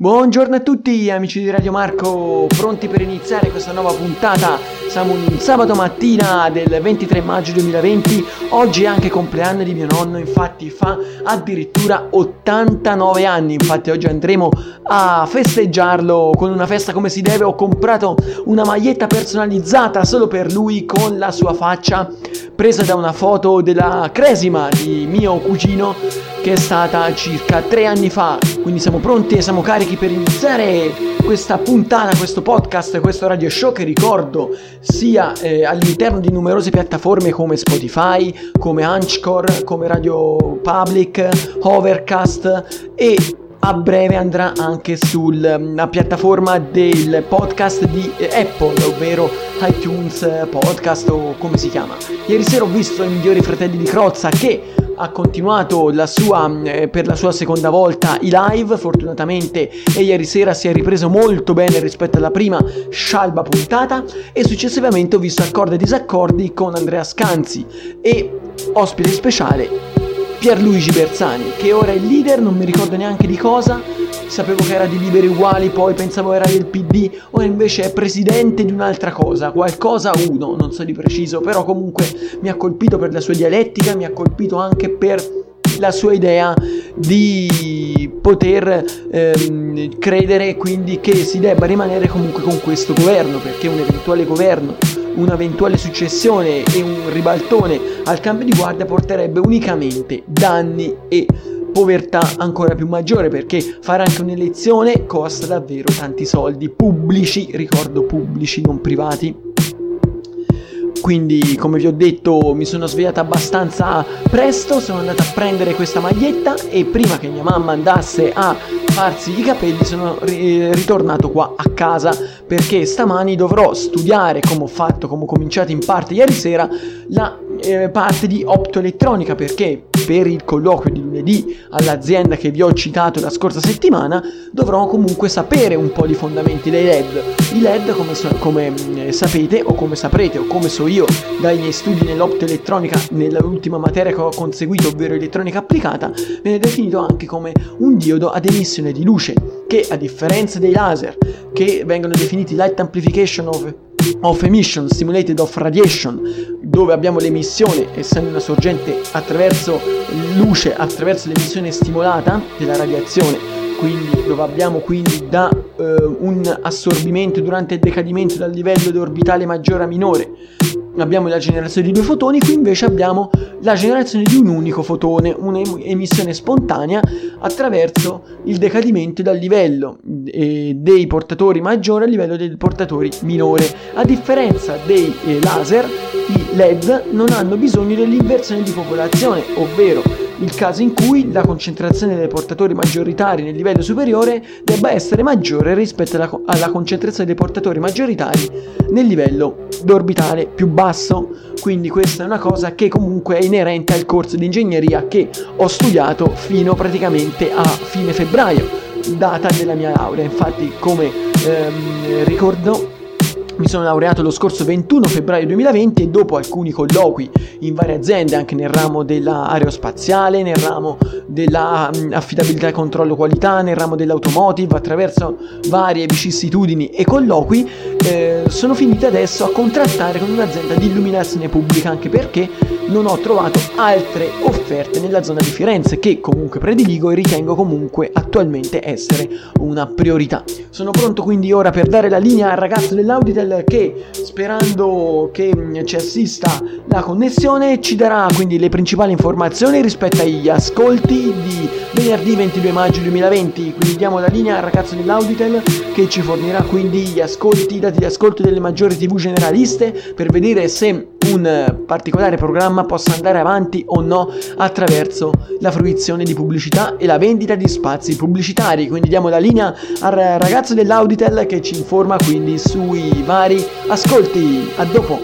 Buongiorno a tutti amici di Radio Marco, pronti per iniziare questa nuova puntata? Siamo un sabato mattina del 23 maggio 2020, oggi è anche compleanno di mio nonno, infatti fa addirittura 89 anni, infatti oggi andremo a festeggiarlo con una festa come si deve, ho comprato una maglietta personalizzata solo per lui con la sua faccia presa da una foto della cresima di mio cugino che è stata circa tre anni fa. Quindi siamo pronti e siamo carichi per iniziare questa puntata, questo podcast, questo radio show che ricordo sia eh, all'interno di numerose piattaforme come Spotify, come Anchor, come Radio Public, Overcast e a breve andrà anche sulla mm, piattaforma del podcast di Apple, ovvero iTunes Podcast o come si chiama. Ieri sera ho visto i migliori fratelli di Crozza che ha continuato la sua, eh, per la sua seconda volta i live, fortunatamente, e ieri sera si è ripreso molto bene rispetto alla prima scialba puntata. E successivamente ho visto accordi e disaccordi con Andrea Scanzi e ospite speciale Pierluigi Bersani, che ora è leader, non mi ricordo neanche di cosa, sapevo che era di Liberi Uguali, poi pensavo era del PD, ora invece è presidente di un'altra cosa, qualcosa uno, non so di preciso, però comunque mi ha colpito per la sua dialettica, mi ha colpito anche per la sua idea di poter ehm, credere quindi che si debba rimanere comunque con questo governo, perché un eventuale governo un'eventuale successione e un ribaltone al cambio di guardia porterebbe unicamente danni e povertà ancora più maggiore perché fare anche un'elezione costa davvero tanti soldi pubblici, ricordo pubblici, non privati. Quindi, come vi ho detto, mi sono svegliata abbastanza presto, sono andata a prendere questa maglietta e prima che mia mamma andasse a farsi i capelli sono ri- ritornato qua a casa perché stamani dovrò studiare come ho fatto, come ho cominciato in parte ieri sera, la eh, parte di optoelettronica perché per il colloquio di lunedì all'azienda che vi ho citato la scorsa settimana dovrò comunque sapere un po' di fondamenti dei LED. I LED come, so, come eh, sapete o come saprete o come so io dai miei studi nell'optoelettronica nell'ultima materia che ho conseguito ovvero elettronica applicata viene definito anche come un diodo ad emissione di luce che a differenza dei laser che vengono definiti light amplification of of emission stimulated of radiation dove abbiamo l'emissione essendo una sorgente attraverso luce attraverso l'emissione stimolata della radiazione. Quindi dove abbiamo quindi da eh, un assorbimento durante il decadimento dal livello orbitale maggiore a minore abbiamo la generazione di due fotoni, qui invece abbiamo la generazione di un unico fotone, un'emissione spontanea attraverso il decadimento dal livello eh, dei portatori maggiore al livello dei portatori minore. A differenza dei eh, laser, i LED non hanno bisogno dell'inversione di popolazione, ovvero il caso in cui la concentrazione dei portatori maggioritari nel livello superiore debba essere maggiore rispetto alla, alla concentrazione dei portatori maggioritari nel livello d'orbitale più basso. Quindi questa è una cosa che comunque è inerente al corso di ingegneria che ho studiato fino praticamente a fine febbraio, data della mia laurea. Infatti, come ehm, ricordo mi sono laureato lo scorso 21 febbraio 2020 e dopo alcuni colloqui in varie aziende, anche nel ramo dell'aerospaziale, nel ramo dell'affidabilità e controllo qualità, nel ramo dell'automotive, attraverso varie vicissitudini e colloqui, eh, sono finite adesso a contrattare con un'azienda di illuminazione pubblica, anche perché non ho trovato altre offerte nella zona di Firenze, che comunque prediligo e ritengo comunque attualmente essere una priorità. Sono pronto quindi ora per dare la linea al ragazzo dell'Auditel che sperando che mm, ci assista la connessione ci darà quindi le principali informazioni rispetto agli ascolti di venerdì 22 maggio 2020 quindi diamo la linea al ragazzo dell'Auditel che ci fornirà quindi gli ascolti, i dati di ascolto delle maggiori tv generaliste per vedere se un particolare programma possa andare avanti o no attraverso la fruizione di pubblicità e la vendita di spazi pubblicitari. Quindi diamo la linea al ragazzo dell'Auditel che ci informa quindi sui vari ascolti. A dopo!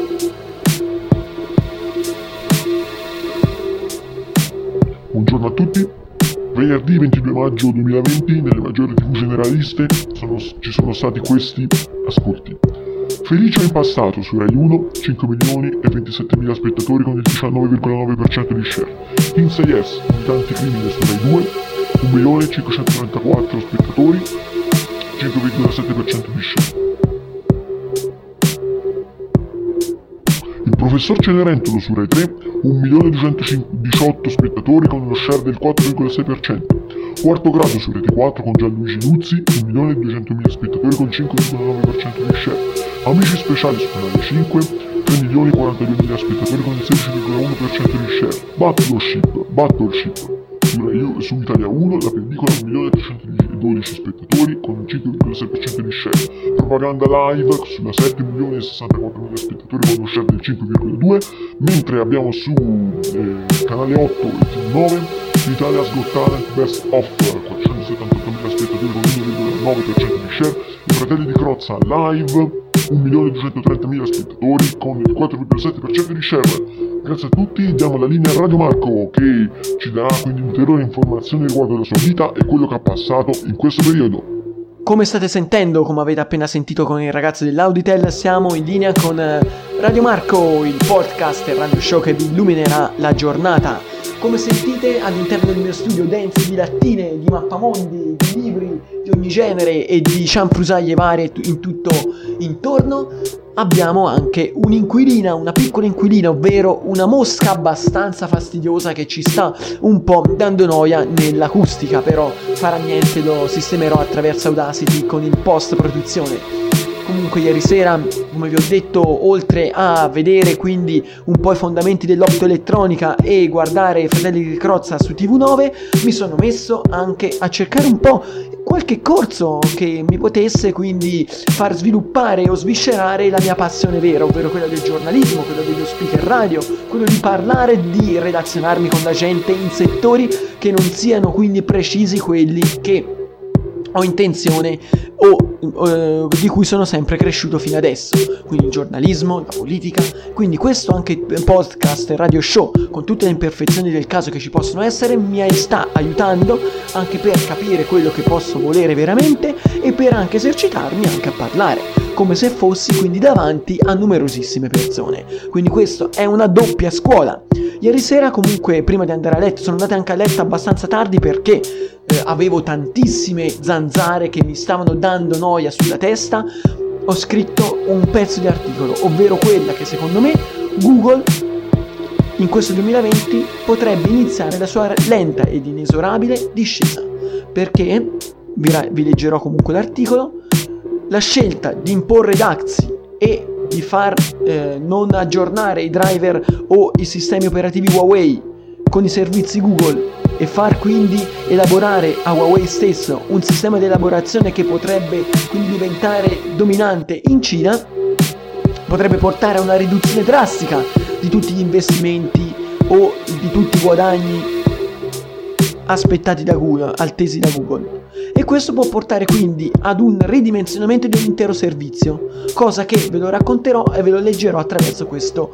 Buongiorno a tutti. Venerdì 22 maggio 2020 nelle maggiori tv generaliste sono, ci sono stati questi ascolti. Felice in passato su Rai 1, 5 milioni e 27 mila spettatori con il 19,9% di share. In 6S, tanti crimini su Rai 2, 1 milione e 534 spettatori 5,7% di share. Il professor Cenerentolo su Rai 3, 1.218 spettatori con uno share del 4,6%. Quarto grado su Rete 4 con Gianluigi Luzzi, 1.200.000 spettatori con 5,9% di share. Amici speciali su Canale 5, 3.042.000 spettatori con il 16,1% di share. Battleship, Battleship, su, Italia 1 la pellicola 1.312 spettatori con un 5,6% di share. Propaganda live sulla 7.064.000 spettatori con uno share del 5,2%, mentre abbiamo su eh, canale 8 e TV9 l'Italia's Got Talent Best of 478.000 spettatori con 1,9% di share. I fratelli di Crozza live 1.230.000 spettatori con il 4,7% di share. Grazie a tutti, diamo la linea a Radio Marco che ci darà quindi ulteriori informazioni riguardo la sua vita e quello che ha passato in questo periodo. Come state sentendo, come avete appena sentito con il ragazzo dell'Auditel, siamo in linea con eh, Radio Marco, il podcast e radio show che vi illuminerà la giornata. Come sentite all'interno del mio studio denso di lattine, di mappamondi, di libri di ogni genere e di cianfrusaglie varie in tutto intorno, abbiamo anche un'inquilina, una piccola inquilina, ovvero una mosca abbastanza fastidiosa che ci sta un po' dando noia nell'acustica, però farà niente, lo sistemerò attraverso Audacity con il post produzione. Comunque ieri sera, come vi ho detto, oltre a vedere quindi un po' i fondamenti dell'optoelettronica e guardare Fratelli di Crozza su TV9, mi sono messo anche a cercare un po' qualche corso che mi potesse quindi far sviluppare o sviscerare la mia passione vera, ovvero quella del giornalismo, quella dello speaker radio, quello di parlare, di relazionarmi con la gente in settori che non siano quindi precisi quelli che ho intenzione o eh, di cui sono sempre cresciuto fino adesso, quindi il giornalismo, la politica, quindi questo anche podcast e radio show con tutte le imperfezioni del caso che ci possono essere mi sta aiutando anche per capire quello che posso volere veramente e per anche esercitarmi anche a parlare, come se fossi quindi davanti a numerosissime persone. Quindi questo è una doppia scuola. Ieri sera comunque prima di andare a letto sono andata anche a letto abbastanza tardi perché eh, avevo tantissime zanzare che mi stavano dando noia sulla testa, ho scritto un pezzo di articolo, ovvero quella che secondo me Google in questo 2020 potrebbe iniziare la sua lenta ed inesorabile discesa. Perché, vi, ra- vi leggerò comunque l'articolo, la scelta di imporre dazi e di far eh, non aggiornare i driver o i sistemi operativi Huawei con i servizi Google e far quindi elaborare a Huawei stesso un sistema di elaborazione che potrebbe quindi diventare dominante in Cina, potrebbe portare a una riduzione drastica di tutti gli investimenti o di tutti i guadagni aspettati da Google, attesi da Google. E questo può portare quindi ad un ridimensionamento dell'intero servizio, cosa che ve lo racconterò e ve lo leggerò attraverso questo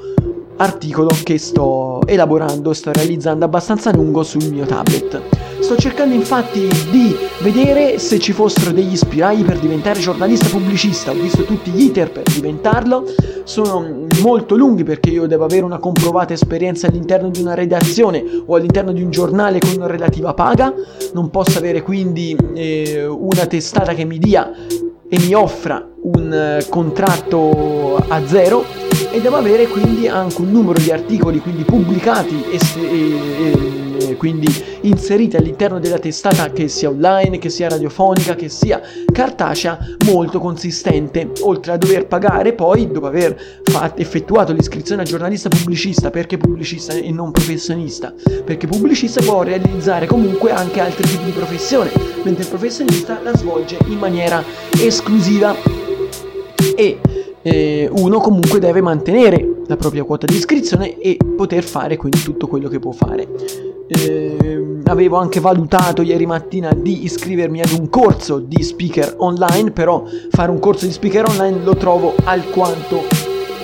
articolo che sto elaborando, sto realizzando abbastanza lungo sul mio tablet. Sto cercando infatti di vedere se ci fossero degli spiragli per diventare giornalista pubblicista. Ho visto tutti gli iter per diventarlo. Sono molto lunghi perché io devo avere una comprovata esperienza all'interno di una redazione o all'interno di un giornale con una relativa paga. Non posso avere quindi eh, una testata che mi dia e mi offra un eh, contratto a zero e devo avere quindi anche un numero di articoli quindi pubblicati e, e, e quindi inseriti all'interno della testata che sia online, che sia radiofonica, che sia cartacea molto consistente, oltre a dover pagare poi dopo aver fatto, effettuato l'iscrizione a giornalista pubblicista, perché pubblicista e non professionista? Perché pubblicista può realizzare comunque anche altri tipi di professione, mentre il professionista la svolge in maniera esclusiva e eh, uno comunque deve mantenere la propria quota di iscrizione e poter fare quindi tutto quello che può fare. Eh, avevo anche valutato ieri mattina di iscrivermi ad un corso di speaker online, però fare un corso di speaker online lo trovo alquanto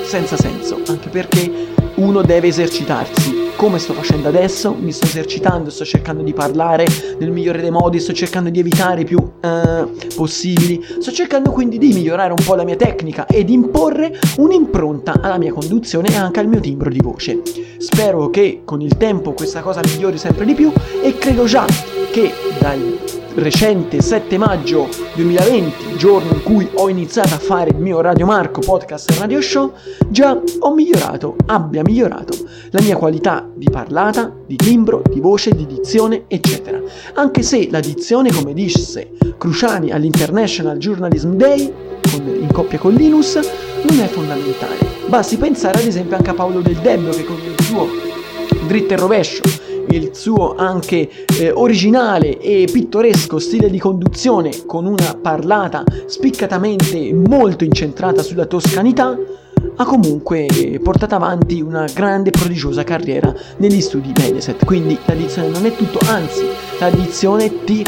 senza senso, anche perché uno deve esercitarsi. Come sto facendo adesso, mi sto esercitando, sto cercando di parlare nel migliore dei modi, sto cercando di evitare i più uh, possibili, sto cercando quindi di migliorare un po' la mia tecnica e di imporre un'impronta alla mia conduzione e anche al mio timbro di voce. Spero che con il tempo questa cosa migliori sempre di più e credo già che dal recente 7 maggio 2020, giorno in cui ho iniziato a fare il mio Radio Marco podcast radio show, già ho migliorato, abbia migliorato la mia qualità di parlata, di timbro, di voce, di dizione, eccetera. Anche se la dizione, come disse Cruciani all'International Journalism Day, in coppia con Linus, non è fondamentale. Basti pensare ad esempio anche a Paolo Del Debbio che con il suo dritto e rovescio il suo anche eh, originale e pittoresco stile di conduzione con una parlata spiccatamente molto incentrata sulla toscanità, ha comunque portato avanti una grande e prodigiosa carriera negli studi Mediaset. Quindi la dizione non è tutto, anzi la dizione ti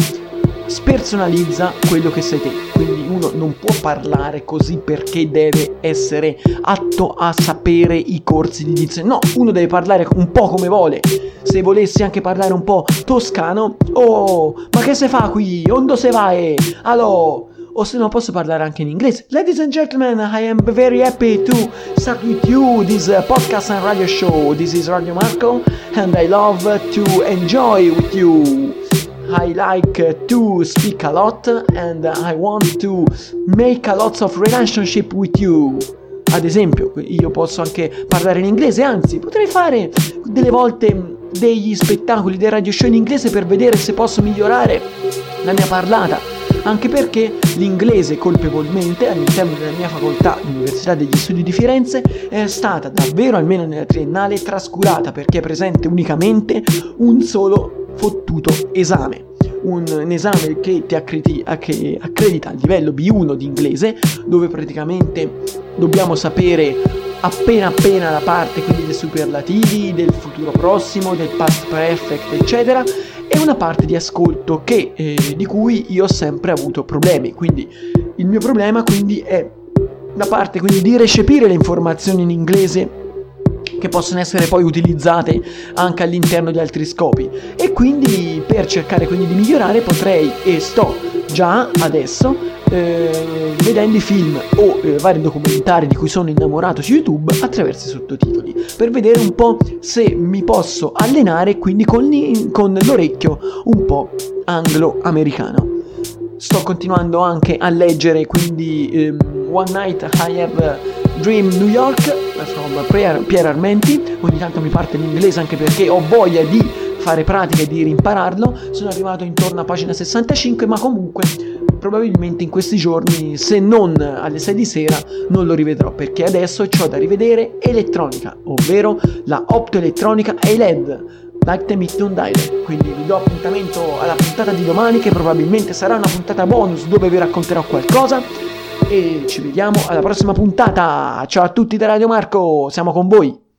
spersonalizza quello che sei te. Quindi uno non può parlare così perché deve essere atto a sapere i corsi di dizione. No, uno deve parlare un po' come vuole. Se volessi anche parlare un po' toscano, oh, ma che se fa qui? Ondo se vai? Allo? o se no posso parlare anche in inglese. Ladies and gentlemen, I am very happy to start with you this uh, podcast and radio show. This is Radio Marco and I love to enjoy with you. I like to speak a lot and I want to make a lot of relationship with you. Ad esempio, io posso anche parlare in inglese, anzi, potrei fare delle volte degli spettacoli, dei radio show in inglese per vedere se posso migliorare la mia parlata. Anche perché l'inglese colpevolmente all'interno della mia facoltà, l'Università degli Studi di Firenze, è stata davvero, almeno nella triennale, trascurata perché è presente unicamente un solo fottuto esame. Un, un esame che ti accredita, che accredita il livello B1 di inglese, dove praticamente dobbiamo sapere appena appena la parte quindi dei superlativi, del futuro prossimo, del past perfect, eccetera, e una parte di ascolto che, eh, di cui io ho sempre avuto problemi. Quindi il mio problema quindi è la parte quindi di recepire le informazioni in inglese che possono essere poi utilizzate anche all'interno di altri scopi. E quindi per cercare quindi di migliorare potrei e sto già adesso eh, vedendo i film o eh, vari documentari di cui sono innamorato su YouTube attraverso i sottotitoli per vedere un po' se mi posso allenare quindi con, con l'orecchio un po' anglo-americano. Sto continuando anche a leggere quindi um, One Night I Have Dream New York from Pierre Armenti ogni tanto mi parte l'inglese anche perché ho voglia di fare pratica e di rimpararlo sono arrivato intorno a pagina 65 ma comunque probabilmente in questi giorni se non alle 6 di sera non lo rivedrò perché adesso ho da rivedere elettronica ovvero la optoelettronica e LED Like the Midtown Diary. Quindi vi do appuntamento alla puntata di domani che probabilmente sarà una puntata bonus dove vi racconterò qualcosa. E ci vediamo alla prossima puntata. Ciao a tutti da Radio Marco, siamo con voi.